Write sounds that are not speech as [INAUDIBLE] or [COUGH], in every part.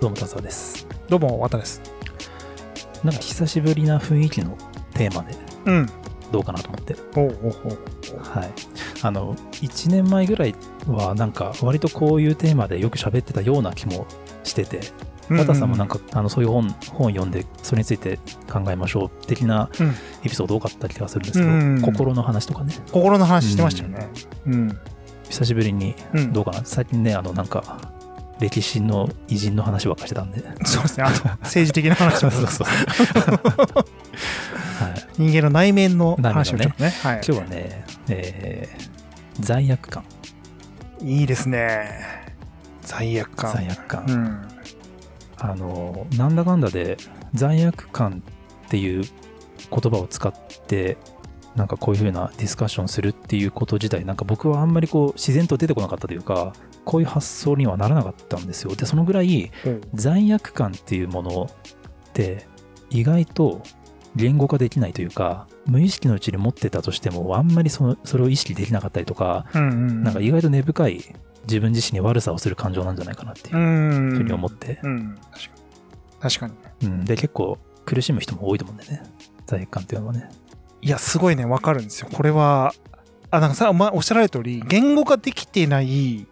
どうも、田沢です。どうも、わたです。なんか久しぶりな雰囲気のテーマでうん。どうかなと思って。おうおうおうはい。あの、1年前ぐらいはなんか割とこういうテーマでよく喋ってたような気もしてて、うん。和田さんもなんか、あの、そういう本、本読んで、それについて考えましょう的なうんエピソード多かった気がするんですけど、うん心の話とかね、心の話してましたよね。うん。久しぶりにうん。どうかな。最近ね、あの、なんか、歴史の偉人の話ばっかりしてたんで。そうですね。あと、政治的な話も。[LAUGHS] そうそう。はい。人間の内面の話をちょっとね。はい。今日はね、えー罪悪感。いいですね。罪悪感。罪悪感。うん。あの、なんだかんだで、罪悪感っていう言葉を使って、なんかこういう風なディスカッションするっていうこと自体、なんか僕はあんまりこう自然と出てこなかったというか、こういう発想にはならなかったんですよ。で、そのぐらい罪悪感っていうものって意外と言語化できないというか、無意識のうちに持ってたとしても、あんまりそのそれを意識できなかったりとか、うんうん。なんか意外と根深い自分自身に悪さをする感情なんじゃないかなっていううん。ふうに思って、うん。確かに。確かに。うん、で結構苦しむ人も多いと思うんだよね罪悪感っていうのはねいや、すごいね、わかるんですよ。これは、あ、なんかさ、まあ、おっしゃられた通り、言語化できていない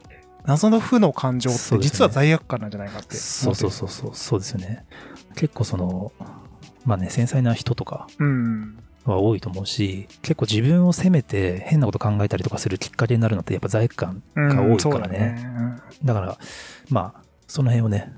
謎の負の感情って実は罪悪感なんじゃないかって。そうそうそうそうそうですよね結構そのまあね繊細な人とかう。うん。は多いと思うし結構自分を責めて変なこと考えたりとかするきっかけになるのってやっぱ罪悪感うんが多いそうだからね,、ね。だからまあその辺をね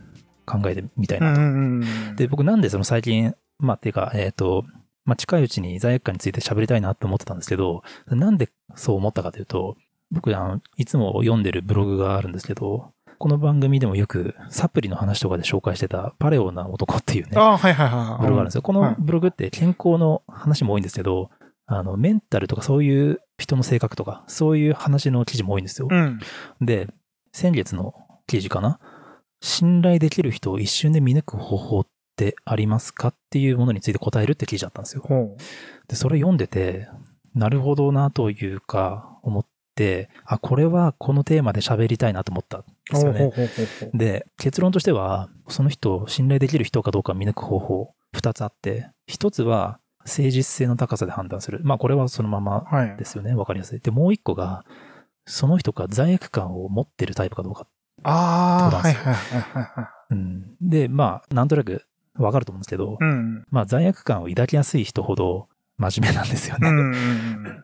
考えてみたいなと、うんうんうん。で僕なんでその最近まあっていうかえっ、とまあ近いうちに罪悪感について喋りたいなって思ってたんですけどなんでそう思ったかというと僕あのいつも読んでるブログがあるんですけどこの番組でもよくサプリの話とかで紹介してたパレオな男っていうねああ、はいはいはい。ブログがあるんですよ。このブログって健康の話も多いんですけど、あの、メンタルとかそういう人の性格とか、そういう話の記事も多いんですよ。うん。で、先月の記事かな？信頼できる人を一瞬で見抜く方法ってありますかっていうものについて答えるって記事だったんですよ。ほで、それ読んでて、なるほどなというか、思って、あ、これはこのテーマで喋りたいなと思ったんう。ですよね。で、結論としては、その人を信頼できる人かどうか見抜く方法、二つあって、一つは、誠実性の高さで判断する。まあ、これはそのままはいで。すよね。わかりやすい。で、もう一個が、その人が罪悪感を持ってるタイプかどうか。ああ、そうなんですよはいはいはいはいはい。うん。で、まあ、なんとなくわかると思うんですけど、うん。まあ、罪悪感を抱きやすい人ほど真面目なんですよね。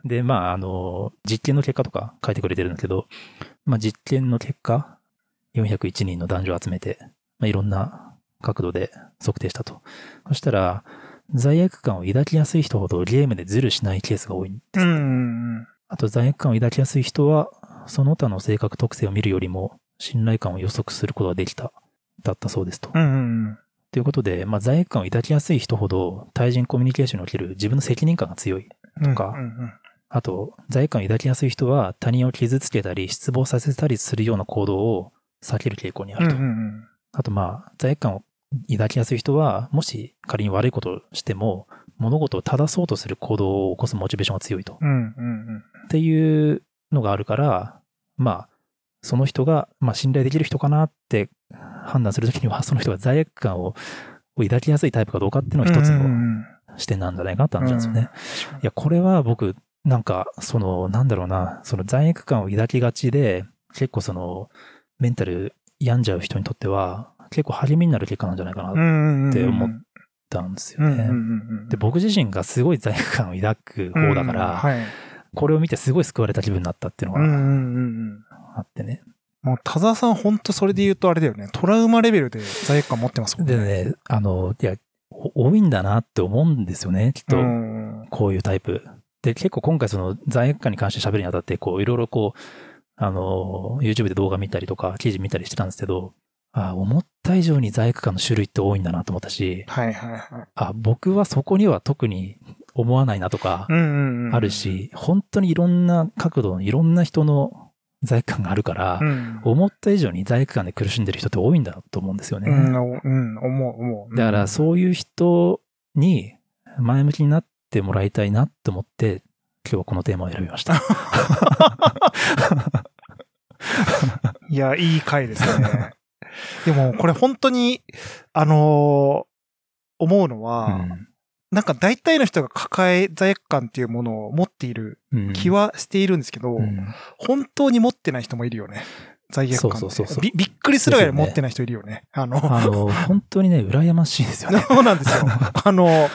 で、まあ、あの、実験の結果とか書いてくれてるんだけど、まあ、実験の結果、401人の男女を集めて、まあ、いろんな角度で測定したと。そしたら、罪悪感を抱きやすい人ほどゲームでズルしないケースが多いんです。あと、罪悪感を抱きやすい人は、その他の性格特性を見るよりも、信頼感を予測することができた、だったそうですと。うん。うんうんということで、まあ、罪悪感を抱きやすい人ほど、対人コミュニケーションにおける自分の責任感が強い。うん。とかうんうんあと、罪悪感を抱きやすい人は他人を傷つけたり失望させたりするような行動を避ける傾向にあうんると。うんあとまあ、罪悪感を抱きやすい人は、もし仮に悪いことをしても、物事を正そうとする行動を起こすモチベーションが強いと。うん。うんうんっていうのがあるから、まあ、その人が、まあ信頼できる人かなって判断するときには、その人が罪悪感をを抱きやすいタイプかどうかっていうのが一つのん視点なんじゃないかって話なんですよね。うんいや、これは僕、なんか、その、なんだろうな、その罪悪感を抱きがちで、結構その、メンタル病んじゃう人にとっては、結構励みになる結果なんじゃないかなって思ったんですよね。で、僕自身がすごい罪悪感を抱く方だから。これを見てすごい救われた気分になったっていうのが。あってね。もう、田沢さん本当それで言うとあれだよね。トラウマレベルで罪悪感持ってますもんでね、あの、いや、お多いんだなって思うんですよね、きっと。うんこういうタイプ。で、結構今回その罪悪感に関して喋るにあたって、こういろいろこう、あの、YouTube で動画見たりとか、記事見たりしてたんですけど、あ思った以上に罪悪感の種類って多いんだなと思ったし、はいはいはい。あ僕はそこには特に思わないなとかうんうんうん。ある。し、本当にいろんな角度のいろんな人の罪悪感があるからう、ん。思った以上に罪悪感で苦しんでる人って多いんだと思うんですよね。うん、おうん、思う、思う。だからそういう人に前向きになってもらいたいなと思って、今日はこのテーマを選びました。[LAUGHS] いや、いい回ですね。でも、これ本当に、あのー思うのは、うんなんか大体の人が抱え罪悪感っていうものを持っているうん気はしているんですけど、うん本当に持ってない人もいるよね。罪悪感。そうそうそうそうびびっくりするぐらい持ってない人いるよね。あの、あの、本当にね、羨ましいですよね。[LAUGHS] そうなんですよ。あの、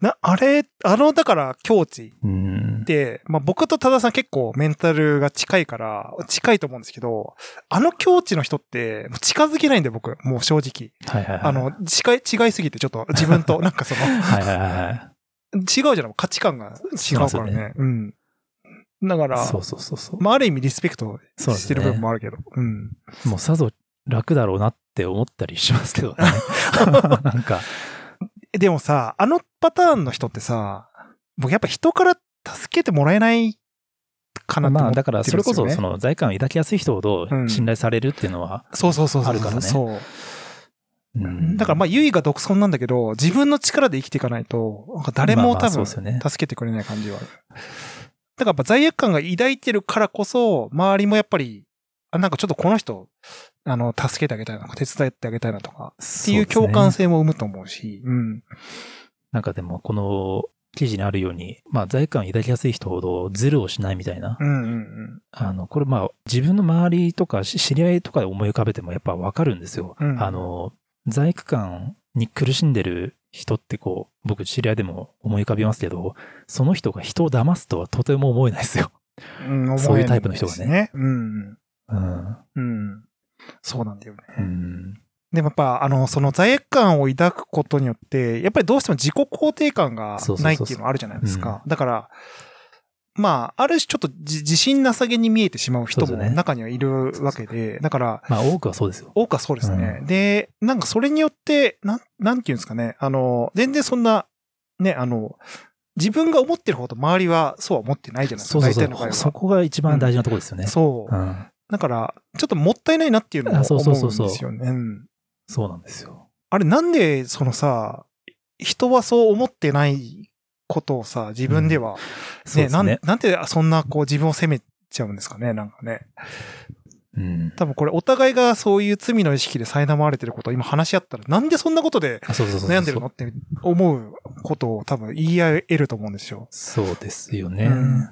な、あれ、あの、だから境地うんっ。て、まあ僕と多田さん結構メンタルが近いから、近いと思うんですけど、あの境地の人ってもう近づけないんで僕、もう正直。はいはいはい。あの、近い、違いすぎてちょっと自分と、[LAUGHS] なんかその、はいはいはいはい。違うじゃない価値観が違うからね。うん。だから、そうそうそうそう。まあある意味リスペクトしてる部分もあるけど。うん。もうさぞ楽だろうなって思ったりしますけどね。[LAUGHS] [LAUGHS] なんか、でもさ、あのパターンの人ってさ、僕やっぱ人から助けてもらえないかなって思。だからそれこそその罪悪感を抱きやすい人ほどうん信頼されるっていうのは、そうそうそうそう。あるからねそう。うんだからまあ、優位が独尊なんだけど、自分の力で生きていかないと、なんか誰も多分、助けてくれない感じはある。だからやっぱ罪悪感が抱いてるからこそ、周りもやっぱり、あ、なんかちょっとこの人、あの、助けてあげたいなとか、手伝ってあげたいなとか、っていう共感性性も生むと思うし、うん。なんかでもこの記事にあるように、まあ罪悪感を抱きやすい人ほどズルをしないみたいな。うんうんうん。あの、これまあ自分の周りとかし知り合いとかで思い浮かべてもやっぱわかるんですよ。うんあの、罪悪感に苦しんでる人ってこう、僕知り合いでも思い浮かびますけど、その人が人を騙すとはとても思えないですよ。うん、そういうタイプの人がね。うん。うん。うん。そうなんだよね。うん。でもやっぱ、あの、その罪悪感を抱くことによって、やっぱりどうしても自己肯定感がないっていうのはあるじゃないですか。だから、まあ、ある種ちょっと自自信なさげに見えてしまう人も中にはいるわけで、だから、まあ多くはそうですよ。多くはそうですね。で、なんかそれによって、なん、なんていうんですかね、あの、全然そんな、ね、あの、自分が思ってるほど周りはそうは思ってないじゃないですか、そうそうそこが一番大事なところですよね。そう。うん。だから、ちょっともったいないなっていうのもあ思そううんそうそうそうですよね。うんそうなんですよ。あれなんで、そのさ、人はそう思ってないことをさ、自分では、ね、なんそうですね。なんでそんなこう自分を責めちゃうんですかね、なんかね。うん。多分これお互いがそういう罪の意識で苛まれてることを今話し合ったら、なんでそんなことで。悩んでるのって思うことを多分言い合えると思うんですよ。そうですよね。うん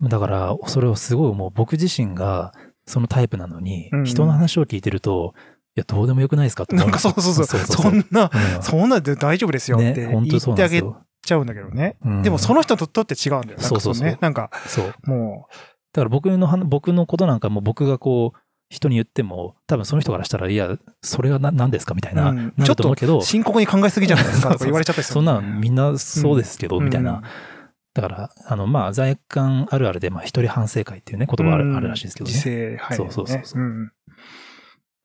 だから、それをすごいもう僕自身がそのタイプなのに、うん人の話を聞いてると、いや、どうでもよくないですかって思なんか [LAUGHS] そうそうそう。そんな、うんそんなんで大丈夫ですよって言ってあげ。ちゃうんだけどね。うんでもその人にとって違うんだよ。そうそうそうね。なんか、そう。もだから僕の話、僕のことなんかも僕がこう、人に言っても、多分その人からしたら、いや、それはな何ですかみたいな、うんなると思うけどう、、深刻に考えすぎじゃないですかとか言われちゃったりする。[LAUGHS] そんなのみんなそうですけど、みたいな。うん。だから、あの、まあ、罪悪感あるあるで、まあ、一人反省会っていうね、言葉ある,、あるらしいですけどね。自制入るよね。そうそうそうそううん。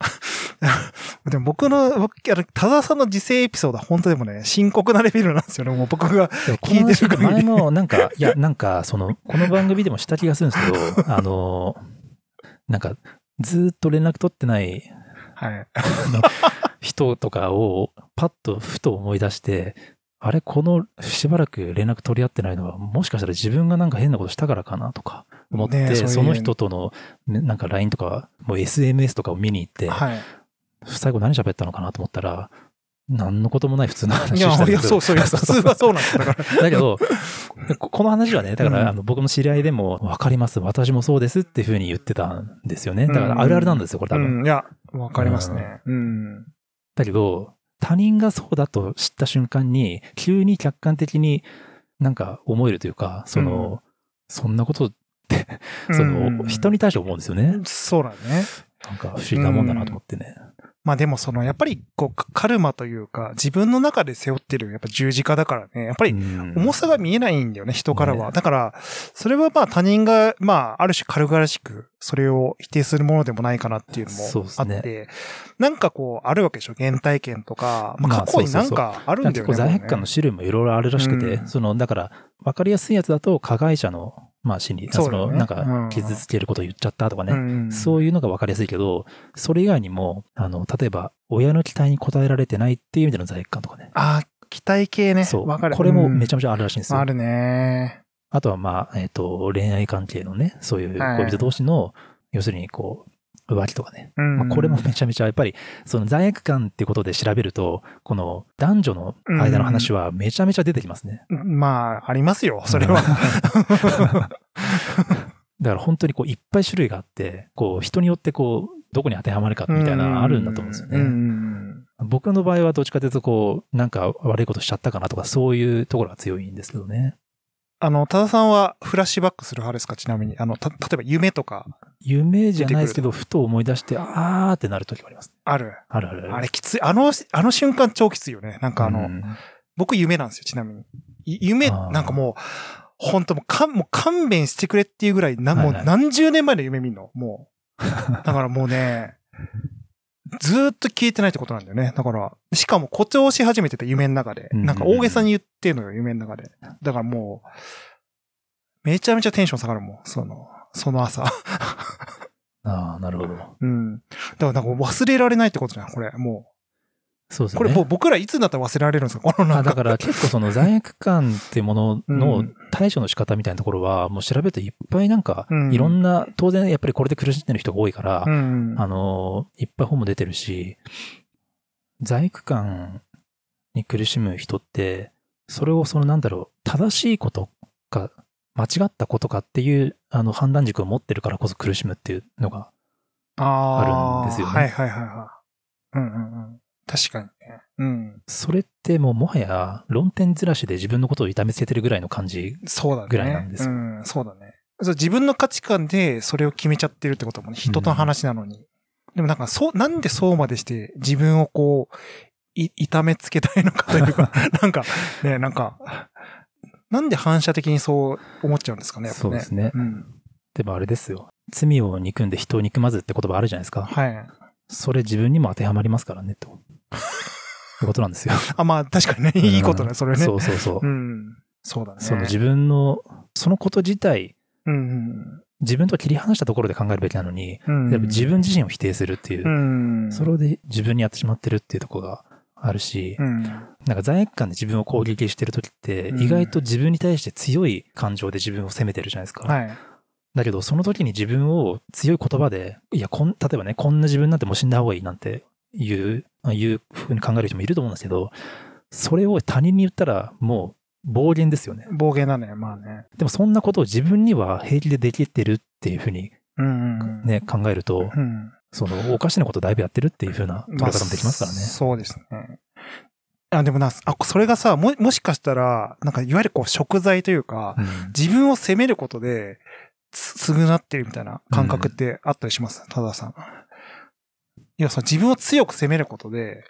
[LAUGHS] でも僕の、僕、あの、田沢さんの自制エピソードは本当でもね、深刻なレベルなんですよね。もう僕が。聞いてる限り前も、なんか、いや、なんか、その、この番組でもした気がするんですけど、[LAUGHS] あの、なんか、ずーっと連絡取ってないはい。人とかを、パッとふと思い出して、あれ、この、しばらく連絡取り合ってないのは、もしかしたら自分がなんか変なことしたからかなとか思って、ねえその人との、ねなんか LINE とか、もう SMS とかを見に行って、はい。最後何喋ったのかなと思ったら、何のこともない普通の話をしたんいや、そうそう、普通はそうなん。だから。だけど、ここの話はね、だかうんら、あの、僕の知り合いでも、わかります、私もそうですっていうふうに言ってたんですよね。だから、あるあるなんですよ、これ多分。うん、いや、わかりますね。うん。だけど、他人がそうだと知った瞬間に、急に客観的になんか思えるというか、その、そんなことって、その、人に。に対して思うんですよね。そうだね。なんか不思議なもんだなと思ってね。まあでもその、やっぱり、こう、カカルマというか、自分の中で背負ってる、やっぱ十字架だからね、やっぱり、うん。重さが見えないんだよね、人からは。ね。だから、それはまあ他人が、まあ、ある種軽々しく、それを否定するものでもないかなっていうのもあって、なんかこう、あるわけでしょ原体験とか、まあまあ過去になんかあるんだよね。結構罪悪感のも種類もいろいろあるらしくて、うん。その、だから、わかりやすいやつだと、加害者の、まあ、心理、そねの、なんうんか、傷つけることを言っちゃったとかうね、ね、うんそういうのがわかりやすいけど、それ以外にも、あの、例えば、親の期待に応えられてないっていう意味での罪悪感とかね。ああ、期待系ね。そう。わかる。これもめちゃゃめちゃあるらしいんですよ。あるね。あとはまあ、えっ、と、恋愛関係のね、そういうはい恋人同士の、要するにこう、浮気とかね。うんまあ、これもめちゃめちゃやっぱり、その罪悪感ってことで調べると、この男女の間の話はめちゃめちゃ出てきますね。まあ、ありますよ、それは。だから本当にこういっぱい種類があって、こう人によってこう、どこに当てはまるかみたいなのあるんだと思うんですよね。僕の場合はどっちかというとこう、なんか悪いことしちゃったかなとか、そういうところが強いんですけどね。あの、多田さんはフラッシュバックする派ですか？ちなみに。あの、た、例えば夢とか、夢じゃないですけど、ふと思い出して、あーってなる時があります。ある。あるある。あれきつい。あの、あの瞬間超きついよね。なんかあの、うん僕夢なんですよ、ちなみに。い夢、なんかもう、本当もう、かん、もう勘弁してくれっていうぐらい、な、もう何十年前の夢見んの？もう。だからもうね、ずーっと消えてないってことなんだよね。だから、しかも誇張し始めてた夢の中で。うんなんか大げさに言ってんのよ、夢の中で。だからもう、めちゃめちゃテンション下がるもん。その、その朝。ああ、なるほど。うん。だからなんか忘れられないってことじゃん、これ。もう。そうですね。これ僕らいつになったら忘れられるんですか？[LAUGHS] このだから結構その罪悪感ってものうのん対処の仕方みたいなところは、もう調べるといっぱいなんかう、んいろんな、当然やっぱりこれで苦しんでる人が多いからう、ん。あの、いっぱい本も出てるし、罪悪感に苦しむ人って、それをそのなんだろう、正しいことか、間違ったことかっていう、あの、判断軸を持ってるからこそ苦しむっていうのが、ああるんですよねはいはいはいはい。うんうんうん。確かにね。うん。それってもうもはや論点ずらしで自分のことを痛めつけてるぐらいの感じ。そうだね。ぐらいなんですようん、そうだね。そう自分の価値観でそれを決めちゃってるってこともね、人との話なのに。でもなんかそう、なんでそうまでして自分をこう、い、痛めつけたいのかというか、[LAUGHS] なんか、ね、なんか、なんで反射的にそう思っちゃうんですかね、やっぱね。そうですね。うん。でもあれですよ。罪を憎んで人を憎まずって言葉あるじゃないですか。はい。それ自分にも当てはまりますからね、と。[LAUGHS] いうことなんですよ。あ、まあ確かにね、いいことね、それね。そうそうそう。うん。そうだね。その自分の、そのこと自体、うん自分と切り離したところで考えるべきなのに、うん。やっぱ自分自身を否定するっていう、うん。それで自分にやってしまってるっていうところがあるし、うん。なんか罪悪感で自分を攻撃してる時って、うん意外と自分に対して強い感情で自分を責めてるじゃないですか。はい。だけど、その時に自分を強い言葉で、いや、こん、例えばね、こんな自分なんてもう死んだ方がいいなんていう、いうふうに考える人もいると思うんですけど、それを他人に言ったらもう暴言ですよね。暴言だね、まあね。でもそんなことを自分には平気でできてるっていうふうに。ね、考えると、うん。その、おかしなことだいぶやってるっていうふうな取り方もできますからね。そうですね。あ、でもな、あ、それがさ、も、もしかしたら、なんか、いわゆるこう、食材というか、うん自分を責めることで、つ、償ってるみたいな感覚ってあったりします、多田さん。いや、その自分を強く責めることで、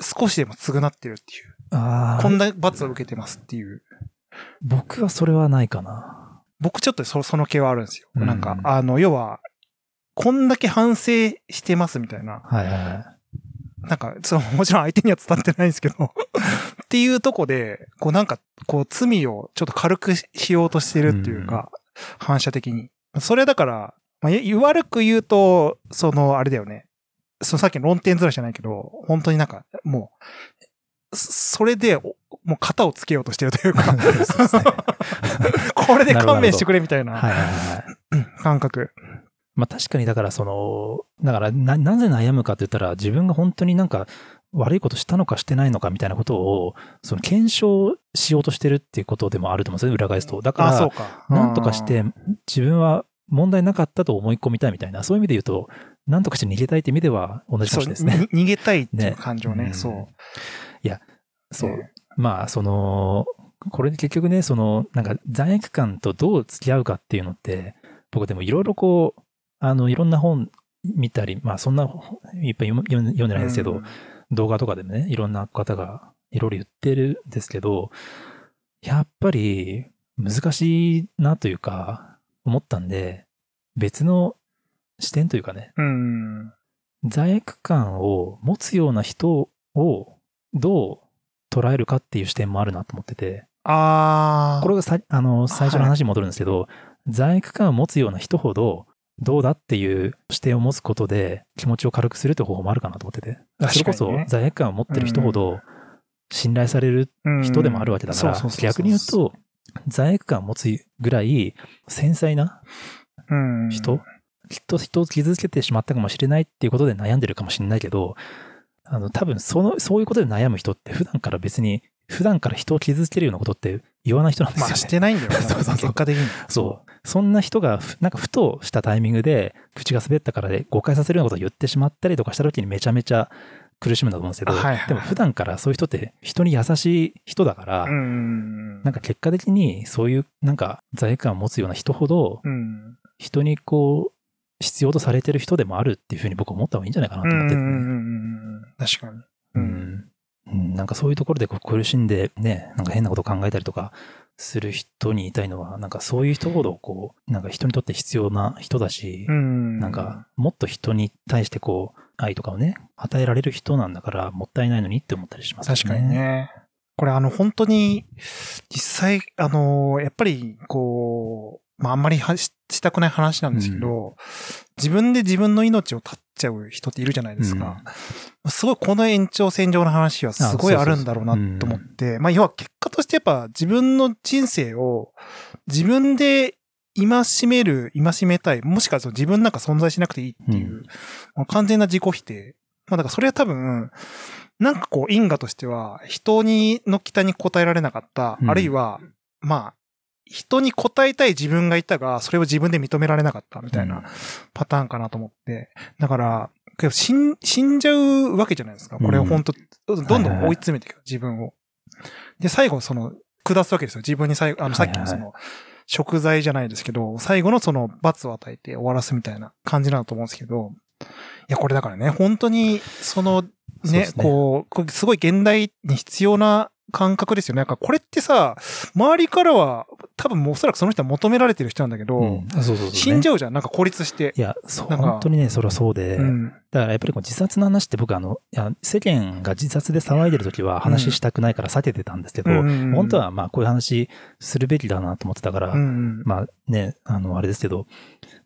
少しでも償ってるっていう。ああ、こんな罰を受けてますっていう。僕はそれはないかな。僕ちょっとそその系はあるんですよ。うんなんか、あの、要は、こんだけ反省してますみたいな。はいはいはい。なんか、その、もちろん相手には伝わってないんですけど、っていうとこで、こうなんか、こう罪をちょっと軽くししようとしてるっていうか、反射的に。それだから、まあ、い悪く言うと、その、あれだよね。そのさっきの論点ずらしじゃないけど、本当になんか、もう、そそれで、おもう型をつけようとしてるというか、[LAUGHS] ね [LAUGHS] これで勘弁してくれみたいな感覚。まあ確かにだからその、だからな、なぜ悩むかって言ったら自分が本当になんか悪いことしたのかしてないのかみたいなことを、その検証しようとしてるっていうことでもあると思うんですよね、裏返すと。だから、か。なんとかして自分は問題なかったと思い込みたいみたいな、そういう意味で言うと、なんとかして逃げたいって意味では同じかもしれないですね。に [LAUGHS] 逃げたいっていうね感情ね。うんそう。そう。ねまあ、その、これで結局ね、その、なんか罪悪感とどう付き合うかっていうのって、僕でもいろいろこう、あの、いろんな本見たり、まあそんな本いっぱい読んでないですけど、うん動画とかでもね、いろんな方がいろいろ言ってるんですけど、やっぱり難しいなというか、思ったんで、別の視点というかね、うん。罪悪感を持つような人をどう捉えるかっていう視点もあるなと思ってて、ああ。これがさあの最初の話に戻るんですけど、罪悪感を持つような人ほど、どうだっていう視点を持つことで気持ちを軽くするって方法もあるかなと思ってて。それこそ罪悪感を持ってる人ほど信頼される人でもあるわけだから逆に言うと、罪悪感を持つぐらい繊細なうん人きっと人を傷つけてしまったかもしれないっていうことで悩んでるかもしれないけど、あの、多分その、そういうことで悩む人って普段から別に、普段から人を傷つけるようなことって言わない人なんですよ、ね。まあしてないんだよね。[LAUGHS] そうそうそう結果的に。そう。そんな人がふ、なんかふとしたタイミングで、口が滑ったからで誤解させるようなことを言ってしまったりとかした時にめちゃめちゃ苦しむんだと思うんですけど、はいはいでも普段からそういう人って人に優しい人だから、うん。なんか結果的にそういうなんか罪悪感を持つような人ほど、うん。人にこう、必要とされてる人でもあるっていうふうに僕は思った方がいいんじゃないかなとうん思ってて、ね確かに。ううん。んうんなんかそういうところで苦しんでね、なんか変なことを考えたりとかする人に言いたいのは、なんかそういう人ほどこう、なんか人にとって必要な人だし、うん。なんかもっと人に対してこう、愛とかをね、与えられる人なんだからもったいないのにって思ったりします確かに。ね。これあの本当に、実際、あの、やっぱり、こう、まああんまりはししたくない話なんですけど、自分で自分の命を絶っちゃう人っているじゃないですか。すごいこの延長線上の話はすごいあるんだろうなと思って、まあ要は結果としてやっぱ自分の人生を自分で戒める、戒めたい、もしくはその自分なんか存在しなくていいっていう、うん。完全な自己否定。まあだからそれは多分、なんかこう因果としては人にの期待に応えられなかった、うん。あるいは、まあ、人に応えたい自分がいたが、それを自分で認められなかったみたいなパターンかなと思って。だから、死ん死んじゃうわけじゃないですか。これを本当、どんどん追い詰めていく、自分を。で、最後、その、下すわけですよ。自分に最後、あの、さっきのその、食材じゃないですけど、最後のその罰を与えて終わらすみたいな感じなんだと思うんですけど、いや、これだからね、本当に、その、ね、ねこう、すごい現代に必要な感覚ですよね。なんかこれってさ、周りからは、多分もうおそらくその人は求められてる人なんだけど、うんそうそうそう、ね。死んじゃうじゃん。なんか孤立してい。や、そう、本当にね、それはそうで、うん。だからやっぱりこう自殺の話って僕あの、いや世間が自殺で騒いでる時は話したくないから避けてたんですけど、うん本当はまあこういう話するべきだなと思ってたから、うん。まあね、あの、あれですけど、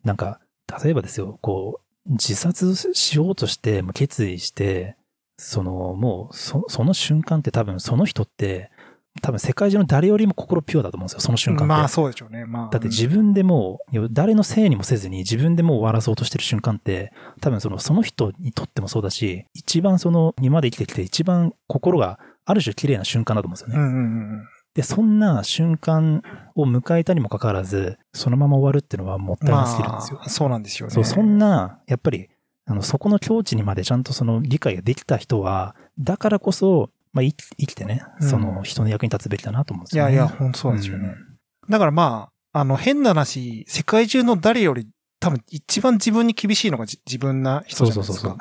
なんか、例えばですよ、こう、自殺しようとして、まあ決意して、その、もう、そその瞬間って多分その人って、多分世界中の誰よりも心ピュアだと思うんですよ、その瞬間って。まあそうでしょうね。まあ。だって自分でも誰のせいにもせずに自分でもう終わらそうとしてる瞬間って、多分その、その人にとってもそうだし、一番その、今まで生きてきて一番心がある種綺麗な瞬間だと思うんですよね。うんうんうん。で、そんな瞬間を迎えたにもかかわらず、そのまま終わるっていうのはもったいなすぎるんですよ。まあ、そうなんですよね。そう、そんな、やっぱり、あの、そこの境地にまでちゃんとその理解ができた人は、だからこそ、まあ、生き生きてね、うんその人の役に立つべきだなと思うんですよね。いやいや、本当そうなんですよね。だからまあ、あの、変な話、世界中の誰より多分一番自分に厳しいのがじ自分な人じゃないですか。そうそうそう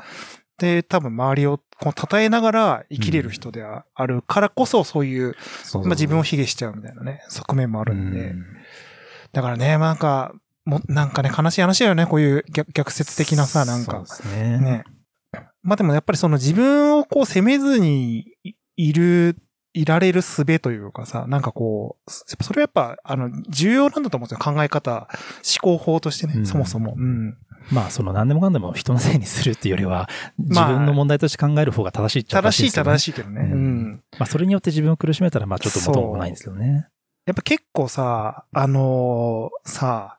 で、多分周りをこう称えながら生きれる人であるからこそそういう、まあ自分を卑下しちゃうみたいなね、側面もあるんで。うんだからね、まあなんか、も、なんかね、悲しい話だよね、こういう逆逆説的なさ、なんか。そうですね。ね。まあでもやっぱりその自分をこう責めずにいいる、いられる術というかさ、なんかこう、それはやっぱ、あの、重要なんだと思うんですよ。考え方、思考法としてね、うんそもそも。うん。まあ、その何でもかんでも人のせいにするっていうよりは、自まあ分の問題として考える方が正しいっちゃ正しいですよね正しいけどね。ううんん。まあ、それによって自分を苦しめたら、まあ、ちょっと元もないんですけどね。やっぱ結構さ、あのーさ、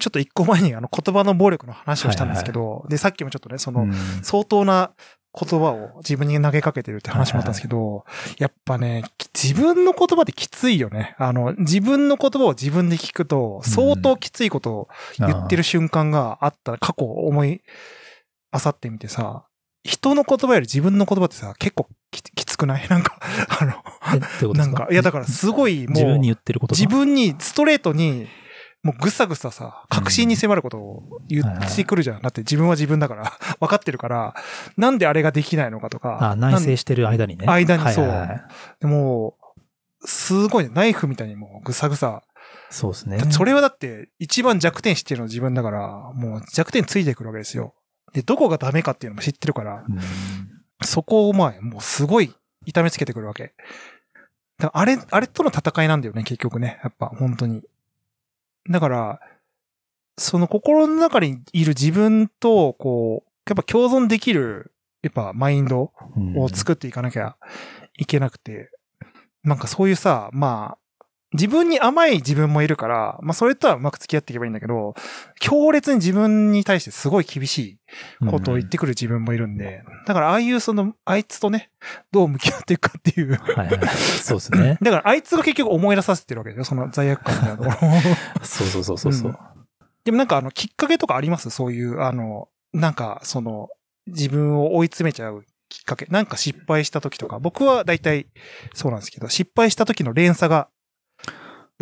ちょっと一個前にあの言葉の暴力の話をしたんですけど、で、さっきもちょっとね、その、うん。相当な言葉を自分に投げかけてるって話もあったんですけど、やっぱね、き自分の言葉ってきついよね。あの、自分の言葉を自分で聞くと、相当きついことを言ってる瞬間があったら、過去を思い、あさってみてさ、人の言葉より自分の言葉ってさ、結構ききつくない？[LAUGHS] なんか、あの、なんか、いやだからすごいもう、自分に言ってることが？自分にストレートに、もうぐさぐささ、確信に迫ることを言ってくるじゃん。だって自分は自分だから、[LAUGHS] 分かってるから、なんであれができないのかとか。あ、内省してる間にね。間にそうはいはいはいでもう、すごいね、ナイフみたいにもうぐさぐさ。そうですね。それはだって一番弱点知ってるの自分だから、もう弱点ついてくるわけですよ。で、どこがダメかっていうのも知ってるから、うんそこをまあ、もうすごい痛めつけてくるわけ。だからあれ、あれとの戦いなんだよね、結局ね。やっぱ、本当に。だから、その心の中にいる自分と、こう、やっぱ共存できる、やっぱマインドうん。を作っていかなきゃいけなくて、なんかそういうさ、まあ、自分に甘い自分もいるから、まあそれとはうまく付き合っていけばいいんだけど、強烈に自分に対してすごい厳しいことを言ってくる自分もいるんで、だからああいうその、あいつとね、どう向き合っていくかっていう。はいはい。そうですね。[LAUGHS] だからあいつが結局思い出させてるわけですよ、その罪悪感みたいなところ。[LAUGHS] そうそうそうそうそう。でもなんかあの、きっかけとかあります？そういう、あの、なんかその、自分を追い詰めちゃうきっかけ。なんか失敗した時とか。僕は大体そうなんですけど、失敗した時の連鎖が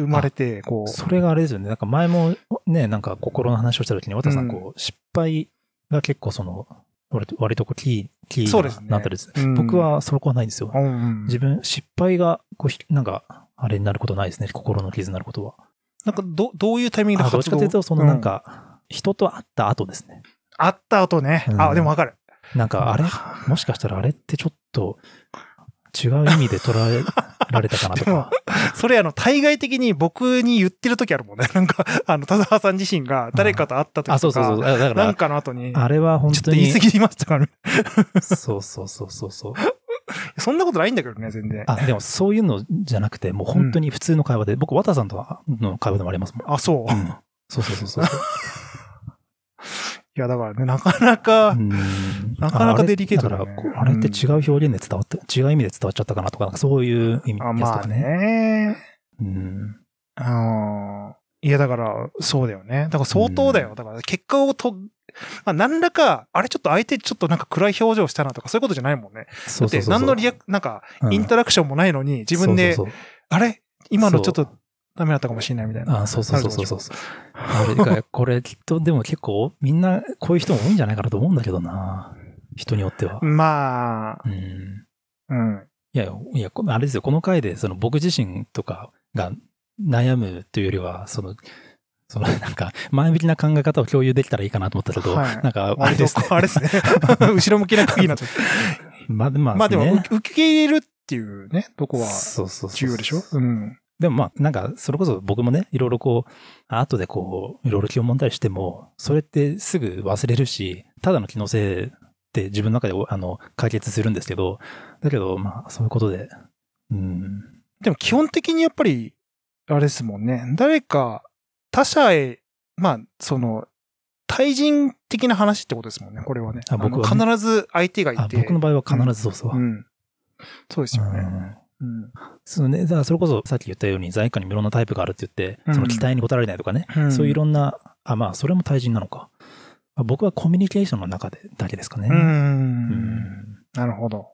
生まれて、こう。それがあれですよね。なんか前もね、なんか心の話をした時に、渡さん、うんこう、失敗が結構その、割と割とこう、キー、キーそうですねになったりする。うん僕、はそこはないんですよ。うんうん自分、失敗が、こうひ、なんか、あれになることないですね。心の傷になることは。なんかど、どういうタイミングであどっちかというと、そのうんなんか、人と会った後ですね。会った後ね。うんあ、でもわかる。なんか、あれ？もしかしたらあれってちょっと、違う意味で捉え [LAUGHS] られたかなとか。[LAUGHS] それあの、対外的に僕に言ってる時あるもんね。[LAUGHS] なんか、あの、田沢さん自身が誰かと会った時とか、あ、そうそうそう。だかなんら、かの後に、あれは本ちょっと当に。言い過ぎましたからね。[LAUGHS] そうそうそうそうそう。そんなことないんだけどね、全然。あ、でもそういうのじゃなくて、もう本当に普通の会話で、僕、渡さんとの会話でもありますもん。あ、そう。うん。そうそうそうそう。いや、だからね、なかなか、うんなかなかデリケートだねあれだからこうあれって違う表現で伝わって、違う意味で伝わっちゃったかなとか、なんかそういう意味あまあですとかね。ね。うん。うん。いや、だから、そうだよね。だから相当だよ。うんだから、結果をと、まあ、何らか、あれちょっと相手ちょっとなんか暗い表情したなとか、そういうことじゃないもんね。だって、そうそうそうそう。何のリアク、なんか、インタラクションもないのに、自分で、あれ？今のちょっとダメだったかもしれないみたいな。そうあ、そうそうそうそうそう。あれ、だからこれきっと、でも結構、みんな、こういう人も多いんじゃないかなと思うんだけどな。人によっては。まあ、うん。うん。いやいや、あれですよ、この回で、その僕自身とかが悩むというよりは、その、[LAUGHS] そのなんか、前向きな考え方を共有できたらいいかなと思ったけど、はいなんか、あれですね。あれ [LAUGHS] ですね。[LAUGHS] 後ろ向きな釘になっちゃって。まあ、まあ、まあでも、ね受受け入れるっていうね、とこはそうそうそう重要でしょ？うん。でもまあ、なんか、それこそ僕もね、いろいろこう、後でこう、いろいろ気を問題しても、それってすぐ忘れるし、ただの気のせいって自分の中であの解決するんですけど、だけど、まあ、そういうことで、うん、でも基本的にやっぱり、あれですもんね。誰か他者へ、まあ、その、対人的な話ってことですもんね、これはね。あ僕はね必ず相手がいて。あ僕の場合は必ずそうそう。うん。そうですよね。うんうん。そうね、だからそれこそさっき言ったように在家にいろんなタイプがあるって言って、うんその期待に応えられないとかね、うんそういういろんな、あ、まあ、それも対人なのか。まあ僕はコミュニケーションの中でだけですかね。う。うんんなるほど。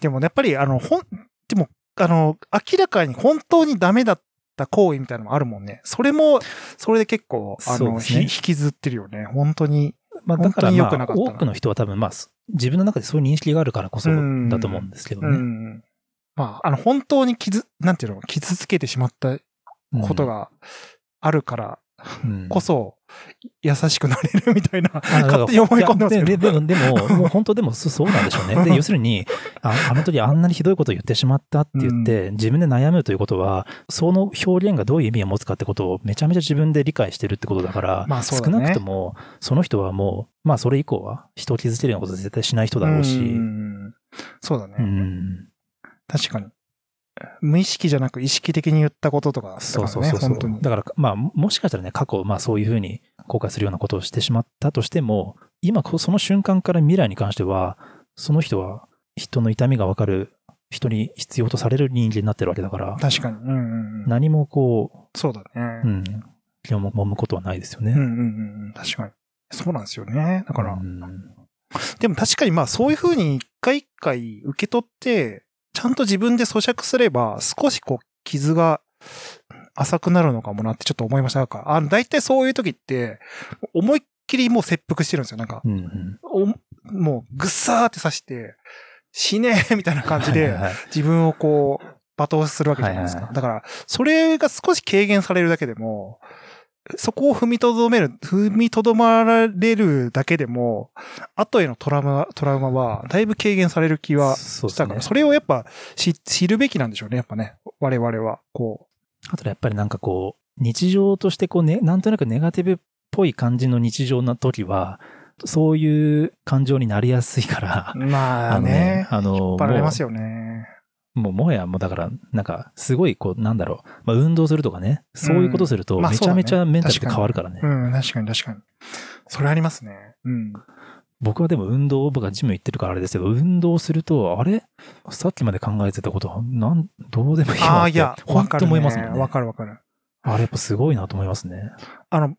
でもやっぱり、あの、ほん、でも、あの、明らかに本当にダメだった行為みたいなのもあるもんね。それも、それで結構、あの、ねひ引きずってるよね。本当に。まあ、だから、本当に良まあ、くなかったな多くの人は多分、まあ、す自分の中でそういう認識があるからこそうんだと思うんですけどうね。ん。まあ、あの、本当に傷、なんていうの、傷つけてしまったことがあるからうんこそ、優しくなれるみたいな、勝手に思い込んでますけど。ででも、でも、もう本当でもそ [LAUGHS] そうなんでしょうね。で、要するに、ああの時あんなにひどいことを言ってしまったって言って、自分で悩むということは、その表現がどういう意味を持つかってことをめちゃめちゃ自分で理解してるってことだから、まあね少なくとも、その人はもう、まあそれ以降は人を傷つけるようなこと絶対しない人だろうし、うんそうだね。うん確かに。無意識じゃなく意識的に言ったこととかね、そうそうそうそう本当に。だから、まあ、もしかしたらね、過去、まあそういうふうに後悔するようなことをしてしまったとしても、今、こその瞬間から未来に関しては、その人は人の痛みがわかる、人に必要とされる人間になってるわけだから、確かに。うんうんうん。何もこそうだね。う、うん、気を揉むことはないですよね。うんうんうん。確かに。そうなんですよね。だから、うんでも確かにまあそういうふうに一回一回受け取って、ちゃんと自分で咀嚼すれば、少しこう、傷が浅くなるのかもなってちょっと思いましたか。あの、大体そういう時って、思いっきりもう切腹してるんですよ。なんか、うんうんおもうぐっさーって刺して、死ねーみたいな感じで自分をこう、罵倒するわけじゃないですか。はいはいだから、それが少し軽減されるだけでも、そこを踏みとどめる、踏みとどまられるだけでも、後へのトラウマ、トラウマは、だいぶ軽減される気はしたから、それをやっぱ知知るべきなんでしょうね、やっぱね。我々は、こあとやっぱりなんかこう、日常としてこうね、なんとなくネガティブっぽい感じの日常の時は、そういう感情になりやすいからう。、まああのね、あの、引っ張られますよ。よね。もうもはやもうだから、なんか、すごいこう、なんだろう、まあ運動するとかね、そういうことすると、まあめちゃめちゃメンタルって変わるからね。うん、確かに確かに。それありますね。うん。僕はでも運動、僕はジム行ってるからあれですけど、運動すると、あれ？さっきまで考えてたことは、なん、どうでもいいああ、わって、いや、わ本当。思いますもんね。わかるわかる。あれやっぱすごいなと思いますね。あの、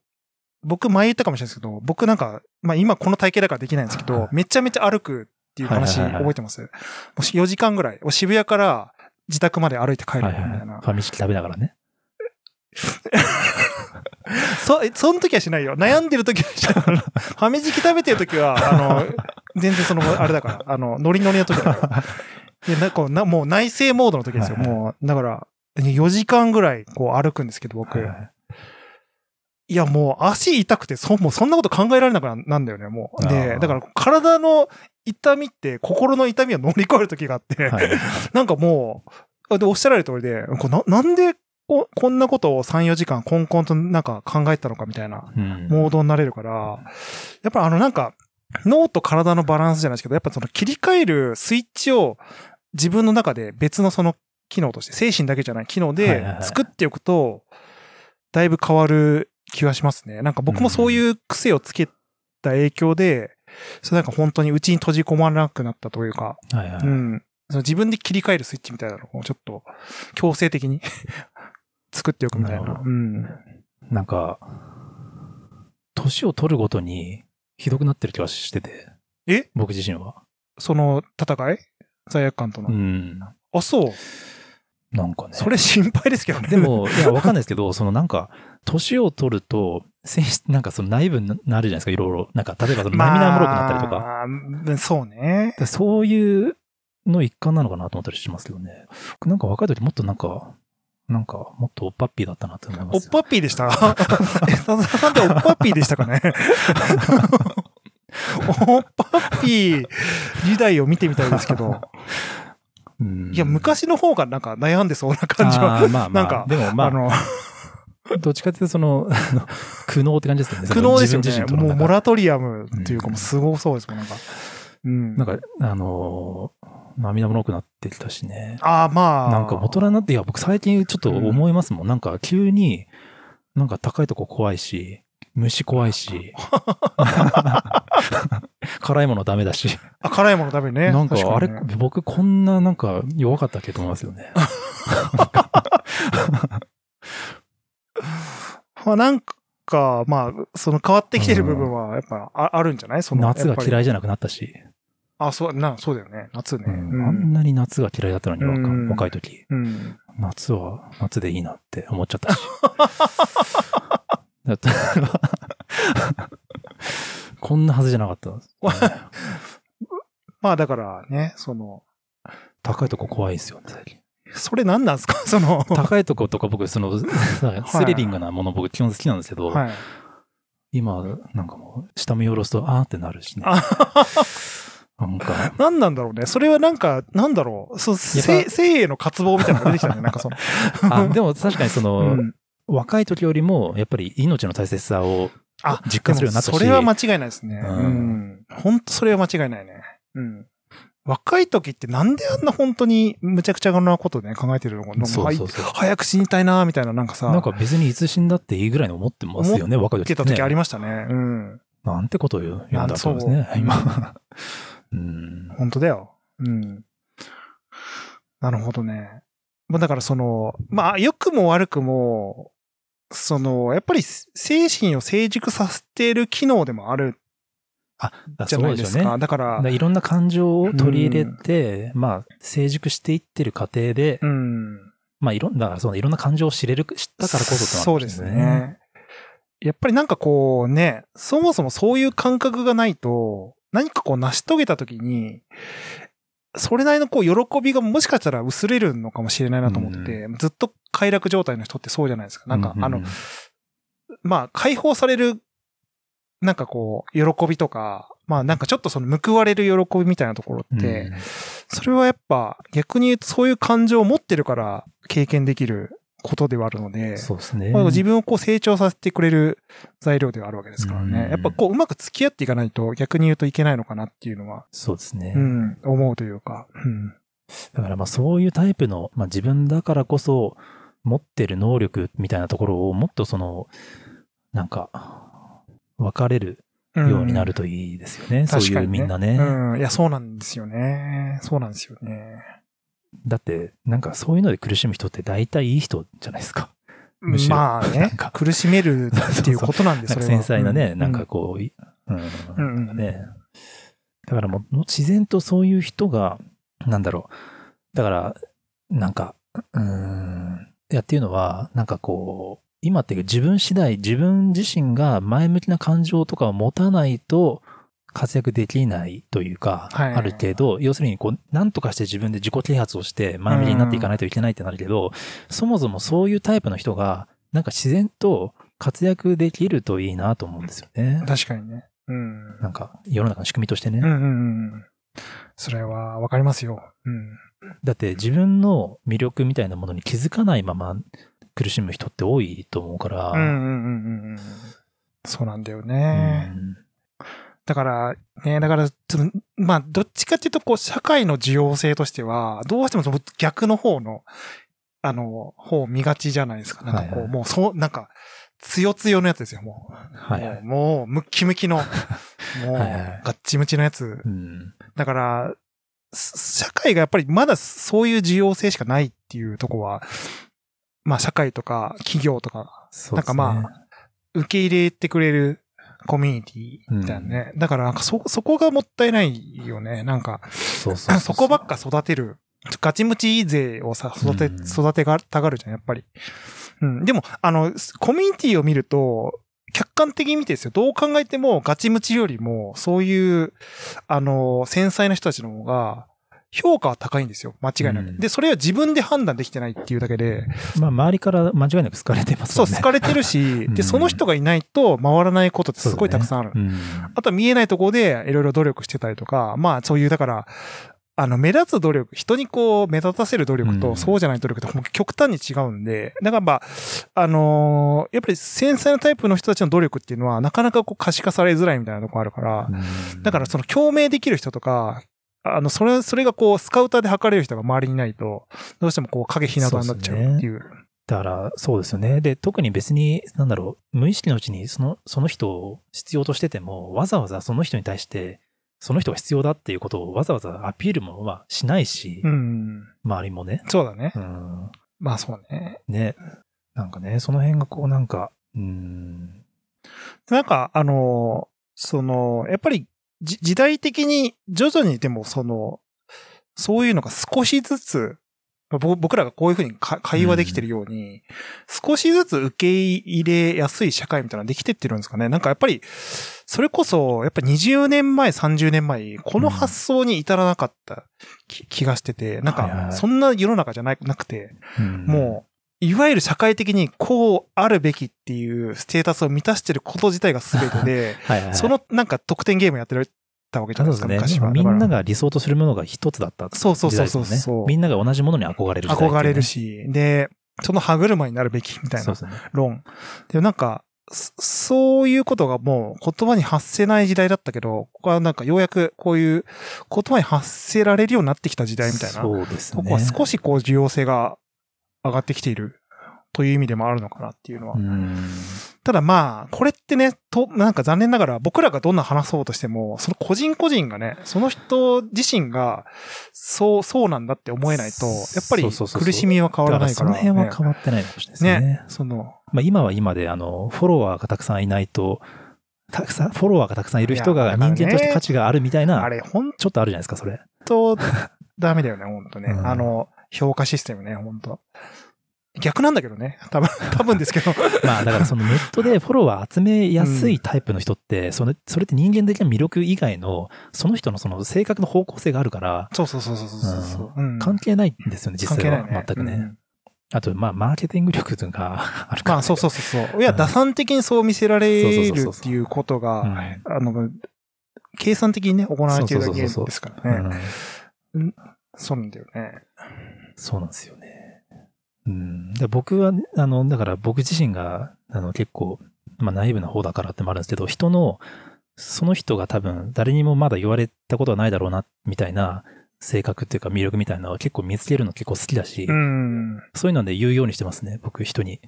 僕前言ったかもしれないですけど、僕なんか、まあ今この体型だからできないんですけど、めちゃめちゃ歩くっていう話はいはいはい覚えてます？もう4時間ぐらい、渋谷から自宅まで歩いて帰るはいはいはい。みたいな。ファミチキ食べながらね。[LAUGHS] そ、えその時はしないよ。悩んでる時はしない。[LAUGHS] ファミチキ食べてる時は、あの、全然その、あれだから、あの、ノリノリの時だから。[LAUGHS] で、なこうなもう内政モードの時ですよ。はいはいもう、だから、4時間ぐらいこう歩くんですけど、僕。はいはいいや、もう足痛くて、そ、もうそんなこと考えられなくななんだよね、もう。あで、ーだから体の痛みって、心の痛みを乗り越える時があって、はい。[LAUGHS] なんかもう、で、おっしゃられる通りで、こうななんでここんなことを3、4時間コンコンとなんか考えてたのかみたいなうん。モードになれるから、やっぱあのなんか、脳と体のバランスじゃないですけど、やっぱその切り替えるスイッチを自分の中で別のその機能として、精神だけじゃない機能はいで作っておくと、だいぶ変わる気がしますね。なんか僕もそういう癖をつけた影響で、それなんか本当にうちに閉じ込まらなくなったというか、はいはい。うん。その自分で切り替えるスイッチみたいなのをちょっと強制的に [LAUGHS] 作っておくみたいな。なうん。なんか、年を取るごとにひどくなってる気がしてて。え？僕自身は。その戦い？罪悪感との。うん。あ、そう。なんかね。それ心配ですけどね。で、も、いや、わかんないですけど、[LAUGHS] そのなんか、年を取ると、性質、なんかその内部になるじゃないですか、いろいろ。なんか、例えばその涙もろくなったりとか。まあ、そうね。でそういうの一環なのかなと思ったりしますけどね。僕なんか若い時もっとなんか、なんか、もっとおっぱっぴーだったなって思いますよ。おっぱっぴーでした？え、んっておっぱっぴーでしたかね？[LAUGHS] おっぱっぴー時代を見てみたいですけど。うんいや、昔の方がなんか悩んでそうな感じは。まあまあ、なんかでもまあ、あの、[LAUGHS] どっちかっていうとその、苦悩って感じですよね。苦悩ですよね。もうモラトリアムっていうかもうすごそうですもん、なんか。うん。なんか、あのー涙もろくなってきたしね。ああ、まあ。なんか大人になって、いや、僕最近ちょっと思いますもん。なんか急に、なんか高いとこ怖いし、虫怖いし、[LAUGHS] [LAUGHS] 辛いものダメだし、あ、辛いもの食べるね。なんかあれね、僕こんななんか弱かったっけと思いますよね。[LAUGHS] まあなんか、まあ、その変わってきてる部分は、やっぱああるんじゃない？その夏が嫌い。いじゃなくなったし、あ、そう、な、そうだよね。夏ね。うんあんなに夏が嫌いだったのに若うん若い時。うん。夏は夏でいいなって思っちゃったし。[LAUGHS] だってこんなはずじゃなかったんです、まあだからね、その、高いとこ怖いですよね、最近。それ何なんですか？[LAUGHS] その、高いとことか僕、その、スリリングなもの僕基本好きなんですけど、はい。今、なんかもう、下見下ろすと、あーってなるしね。あなんか、何なんだろうね。それはなんか、なんだろう。そう、生生への渇望みたいなのが出てきたね。なんかその。あでも確かにその、うん若い時よりも、やっぱり命の大切さをあ、実感するようになったし、それは間違いないですね。ううんん。本当それは間違いないね。うん。若い時ってなんであんな本当にむちゃくちゃなことね、考えてるのかそうそうそう。早く死にたいなみたいな、なんかさ、なんか別にいつ死んだっていいぐらいに思ってますよね、若い時言ってた時ありまましたね。うん。なんてことを言うんだと思うんですね、今。[LAUGHS] うん。本当だよ。うん。なるほどね。まあだからその、まあ良くも悪くも、その、やっぱり精神を成熟させている機能でもあるだじゃないですか。だからだか、らいろんな感情を取り入れて、まあ、成熟していってる過程で、うん。まあ、いろんだからそのいろんな感情を知れる、知ったからこそってのそうではあるんすね。やっぱりなんかこうね、そもそもそういう感覚がないと、何かこう成し遂げた時に、それなりのこう喜びがもしかしたら薄れるのかもしれないなと思って、ずっと快楽状態の人ってそうじゃないですか。なんか、あのまあ解放される、なんかこう、喜びとか、まあなんかちょっとその報われる喜びみたいなところって、うん。それはやっぱ逆に言うとそういう感情を持ってるから経験できることではあるので、そうですね。まあ自分をこう成長させてくれる材料ではあるわけですからね。うんやっぱこううまく付き合っていかないと逆に言うといけないのかなっていうのは、そうですね。うん、思うというか、うん。だからまあそういうタイプの、まあ自分だからこそ持ってる能力みたいなところをもっとその、なんか、分かれるようになるといいですよね。そういうみんなね。うん。いや、そうなんですよね。そうなんですよね。だって、なんかそういうので苦しむ人って大体いい人じゃないですか。むしろまあね苦しめる [LAUGHS] っていうことなんで、なんかそれは。繊細なね、うなんかこう、いうん、うんうんね。だからもう自然とそういう人が、なんだろう。だから、なんか、うーん、いやっていうのは、なんかこう、今っていうか自分次第、自分自身が前向きな感情とかを持たないと活躍できないというか、はいある程度、要するにこう、なんとかして自分で自己啓発をして前向きになっていかないといけないってなるけど、そもそもそういうタイプの人が、なんか自然と活躍できるといいなと思うんですよね。確かにね。うん。なんか、世の中の仕組みとしてね。うんうんうん。それはわかりますよ。うん。だって自分の魅力みたいなものに気づかないまま苦しむ人って多いと思うから。うんうんうんうんうん。そうなんだようね。んだから、ね、だから、そのまあ、どっちかっていうと、こう、社会の需要性としては、どうしてもその逆の方の、あの、方を見がちじゃないですか。なんかこう、はいはいもう、そう、なんか、つよつよのやつですよ、もう。はいはい。もう、ムッキムキの、[LAUGHS] もう、はいはいガッチムチのやつう。ん。だから、す社会がやっぱりまだそういう需要性しかないっていうとこは、まあ社会とか企業とかそうなんかまあ受け入れてくれるコミュニティみたいなね。だからなんかそ、そこがもったいないよね。なんか、そうそうそ [LAUGHS] こばっか育てる。ガチムチ勢をさ、育て、うん育てがたがるじゃん、やっぱり。うん。でも、あの、コミュニティを見ると、客観的に見てですよ。どう考えてもガチムチよりも、そういう、あの、繊細な人たちの方が、評価は高いんですよ。間違いなく。うんで、それは自分で判断できてないっていうだけで、まあ周りから間違いなく好かれてますそう。好かれてるし、うんで、その人がいないと回らないことってすごいたくさんある。うん。あとは見えないところでいろいろ努力してたりとか、まあそういう、だから、あの、目立つ努力、人にこう、目立たせる努力と、うんそうじゃない努力って極端に違うんで、だからまあ、あのーやっぱり繊細なタイプの人たちの努力っていうのは、なかなかこう可視化されづらいみたいなとこあるから、うんだからその共鳴できる人とか、あの、それ、それがこう、スカウターで測れる人が周りにいないと、どうしてもこう、影ひな壇になっちゃうっていう。だから、そうですよね。で、特に別に、なんだろう、無意識のうちにその、その人を必要としてても、わざわざその人に対して、その人が必要だっていうことをわざわざアピールもはしないし、うん。周りもね。そうだねう。ん。まあそうね。ね。なんかね、その辺がこうなんか、うん。なんか、あの、その、やっぱり、じ時代的に徐々にでもその、そういうのが少しずつ、ぼ僕らがこういうふうにか会話できてるように、少しずつ受け入れやすい社会みたいなのができてってるんですかね。なんかやっぱり、それこそ、やっぱ20年前、30年前、この発想に至らなかった気気がしてて、なんか、そんな世の中じゃななくて、うんもう、いわゆる社会的にこうあるべきっていうステータスを満たしてること自体が全てで、[LAUGHS] はいはいはい、そのなんか得点ゲームやってたわけじゃないですか、ね。昔は。みんなが理想とするものが一つだった、そうそうそうそうそうもんねみんなが同じものに憧れるね、ら憧れるし、で、その歯車になるべきみたいなそうですね。論。で、なんか、そそういうことがもう言葉に発せない時代だったけど、ここはなんかようやくこういう言葉に発せられるようになってきた時代みたいな。そうですね。ここは少しこう需要性が上がってきているという意味でもあるのかなっていうのはうん。ただまあ、これってね、と、なんか残念ながら僕らがどんな話そうとしても、その個人個人がね、その人自身が、そう、そうなんだって思えないと、やっぱり苦しみは変わらないから。だからその辺はね変わってないかもしれないですね。ねその、まあ、今は今で、あの、フォロワーがたくさんいないと、たくさん、フォロワーがたくさんいる人が人間として価値があるみたいな、あれ、ほんちょっとあるじゃないですか、それ。と、ダメだよね、ほんとね。うんあの、評価システムね、ほんと。逆なんだけどね。多分、[LAUGHS] 多分ですけど。[LAUGHS] まあだからそのネットでフォロワー集めやすいタイプの人って、それ、それって人間的な魅力以外の、その人のその性格の方向性があるから、そうそうそうそうそうそう。うん関係ないんですよね、実際は。関係ないね。全くね。うんあと、まあ、マーケティング力というのがあるから、まあ、そうそうそうそう。いや、打算的にそう見せられるっていうことうが、んあの、計算的にね、行われているだけですからね。うんそうなんだよね。そうなんですよね。うん。で僕は、あの、だから僕自身が、あの、結構、まあ、ナイーブな方だからってもあるんですけど、人の、その人が多分、誰にもまだ言われたことはないだろうな、みたいな、性格っていうか魅力みたいなのは結構見つけるの結構好きだし、うん。そういうので言うようにしてますね、僕人に。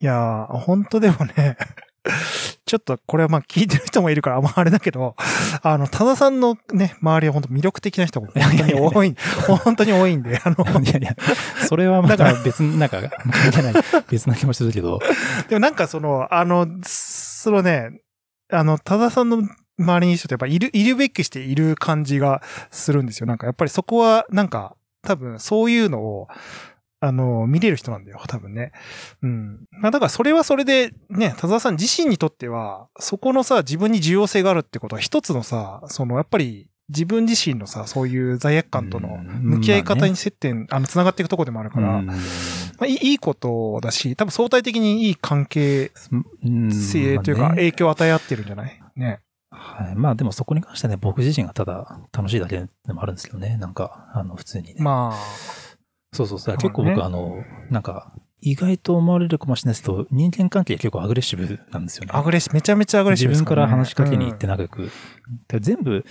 いやー、本当でもね、[LAUGHS] ちょっとこれはまあ聞いてる人もいるからあんまあれだけど、あの、多田さんのね、周りは本当魅力的な人が本当に多い、本当に多いんで、あの、[LAUGHS] いやいや、それはまた別になんか、関係ない、別な気もするけど、[LAUGHS] でもなんかその、あの、そのね、あの、多田さんの周りに人ってやっぱいる、いるべきしている感じがするんですよ。なんかやっぱりそこは、なんか、多分そういうのを、あの、見れる人なんだよ、多分ね。うん。まあだからそれはそれで、ね、田沢さん自身にとっては、そこのさ、自分に重要性があるってことは一つのさ、その、やっぱり、自分自身のさ、そういう罪悪感との向き合い方に接点、あの、繋がっていくところでもあるから、うんまあ、いいいいことだし、多分相対的にいい関係うん性というかまあね影響を与え合ってるんじゃない？ね。はい。まあでもそこに関してはね、僕自身がただ楽しいだけでもあるんですけどね。なんか、あの、普通にね。まそうそうそう。そうね結構僕、あの、なんか、意外と思われるかもしれないですけど、人間関係結構アグレッシブなんですよね。あ、アグレッシブ、めちゃめちゃアグレッシ自ブです分から話しかけに行ってうん仲良く。で全部、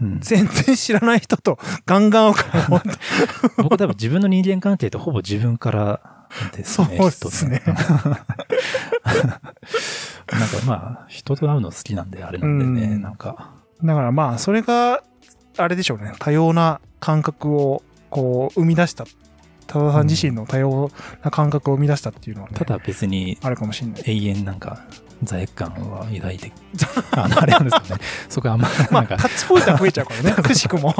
うん、全然知らない人と [LAUGHS] ガンガンを [LAUGHS] 僕多分自分の人間関係ってほぼ自分からですね。そうっすね [LAUGHS] なんかまあ、人と会うの好きなんであれなんでね、うんなんか。だからまあ、それが、あれでしょうね。多様な感覚を、こう、生み出した。多田さん自身の多様な感覚を生み出したっていうのはね。ただ別にあるかもしれない。永遠なんか罪悪感は抱いて、あ [LAUGHS] のあれなんですよね。そこはあんま、まあ、なんか、タッチポイントは増えちゃうからね。[LAUGHS] くしくも。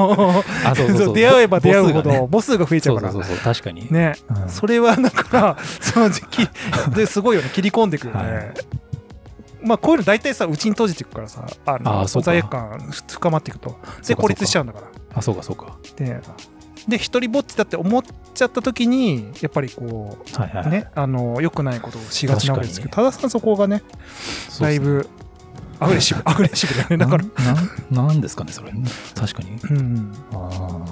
あ、そうそう。出会えば出会うほど、母数が増えちゃうから。そうそうそう、確かに。ね。うんそれはだから、その時期、ですごいよね、切り込んでくるよね。はいまあ、こういうの大体さ、うちに閉じていくからさ、あの、罪悪感深まっていくと。で、孤立しちゃうんだから。あ、そうかそうか。で、で、一人ぼっちだって思っちゃった時に、やっぱりこう、はいはい。ね、あの、良くないことをしがちなわけですけど、確多田さんそこがね、だいぶ、アグレッシブ、[LAUGHS] アグレッシブだよね。だから、なん、なんですかね、それ。確かに。うん。あ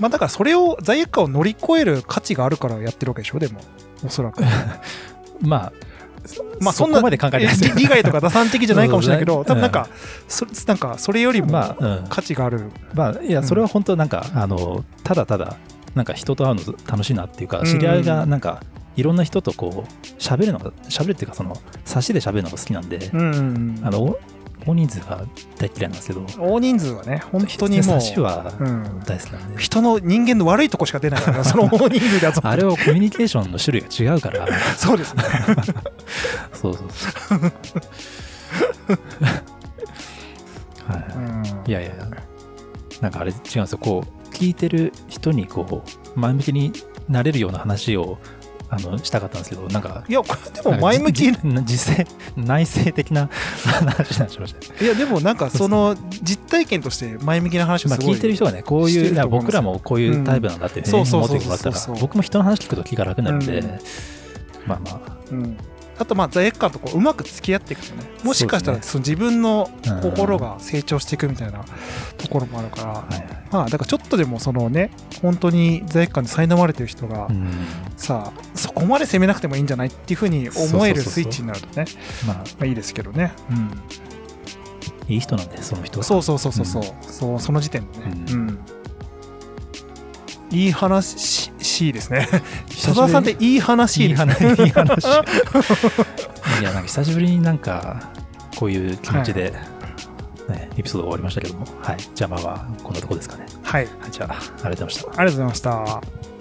まあ、だからそれを、罪悪感を乗り越える価値があるからやってるわけでしょ、でも。おそらく。ー [LAUGHS] まあ、まあそんなこまで考え利害とか打算的じゃないかもしれないけど、多分なんか、そなんかそれよりも。価値がある。まあ、いや、それは本当なんか、あの、ただただ、なんか人と会うの楽しいなっていうか、うん。知り合いがなんか、いろんな人とこう、喋るのが、喋るっていうか、その、差しで喋るのが好きなんで、うんあの、お大人数が大嫌いなんですけど、大人数はね、本当にもう差、しはうん大好きなんで、人の人間の悪いとこしか出ないから、[LAUGHS] その大人数で集まってあれをコミュニケーションの種類が違うから、[LAUGHS] そうですね。[LAUGHS] そうそうそう。はい。いやいや、なんかあれ違うんですよ。こう、聞いてる人にこう、前向きになれるような話を、あの、したかったんですけど、なんか、いや、これでも前向き。実際、内省的な [LAUGHS] 話になっちゃいました。いや、でもなんかその実体験として前向きな話をますあごい。聞いてる人がね、こういう、ると思うんですよ。僕らもこういうタイプなんだって、ねうん思ってもらったら、僕も人の話聞くと気が楽になるんで、うん。まあまうんあとまあ罪悪感とこううまく付き合っていくとねもしかしたらそその自分のうん。心が成長していくみたいなところもあるから、あ、はい。まあだからちょっとでもそのね本当に罪悪感に苛まれてる人が、うん。さあそこまで責めなくてもいいんじゃないっていうふうに思えるスイッチになるとねまあ、まあいいですけどね、うん、いい人なんで、その人は。そうそうそうそうそう,、そうその時点でね、ううんいい話しですね [LAUGHS] 佐沢さんっていい話いいですね話、いい話。いや、なんか久しぶりになんか、こういう気持ちで、ね、エピソードが終わりましたけども、はい。じゃあまあまあ、こんなとこですかね。はいはい、じゃあ、ありがとうございました。ありがとうございました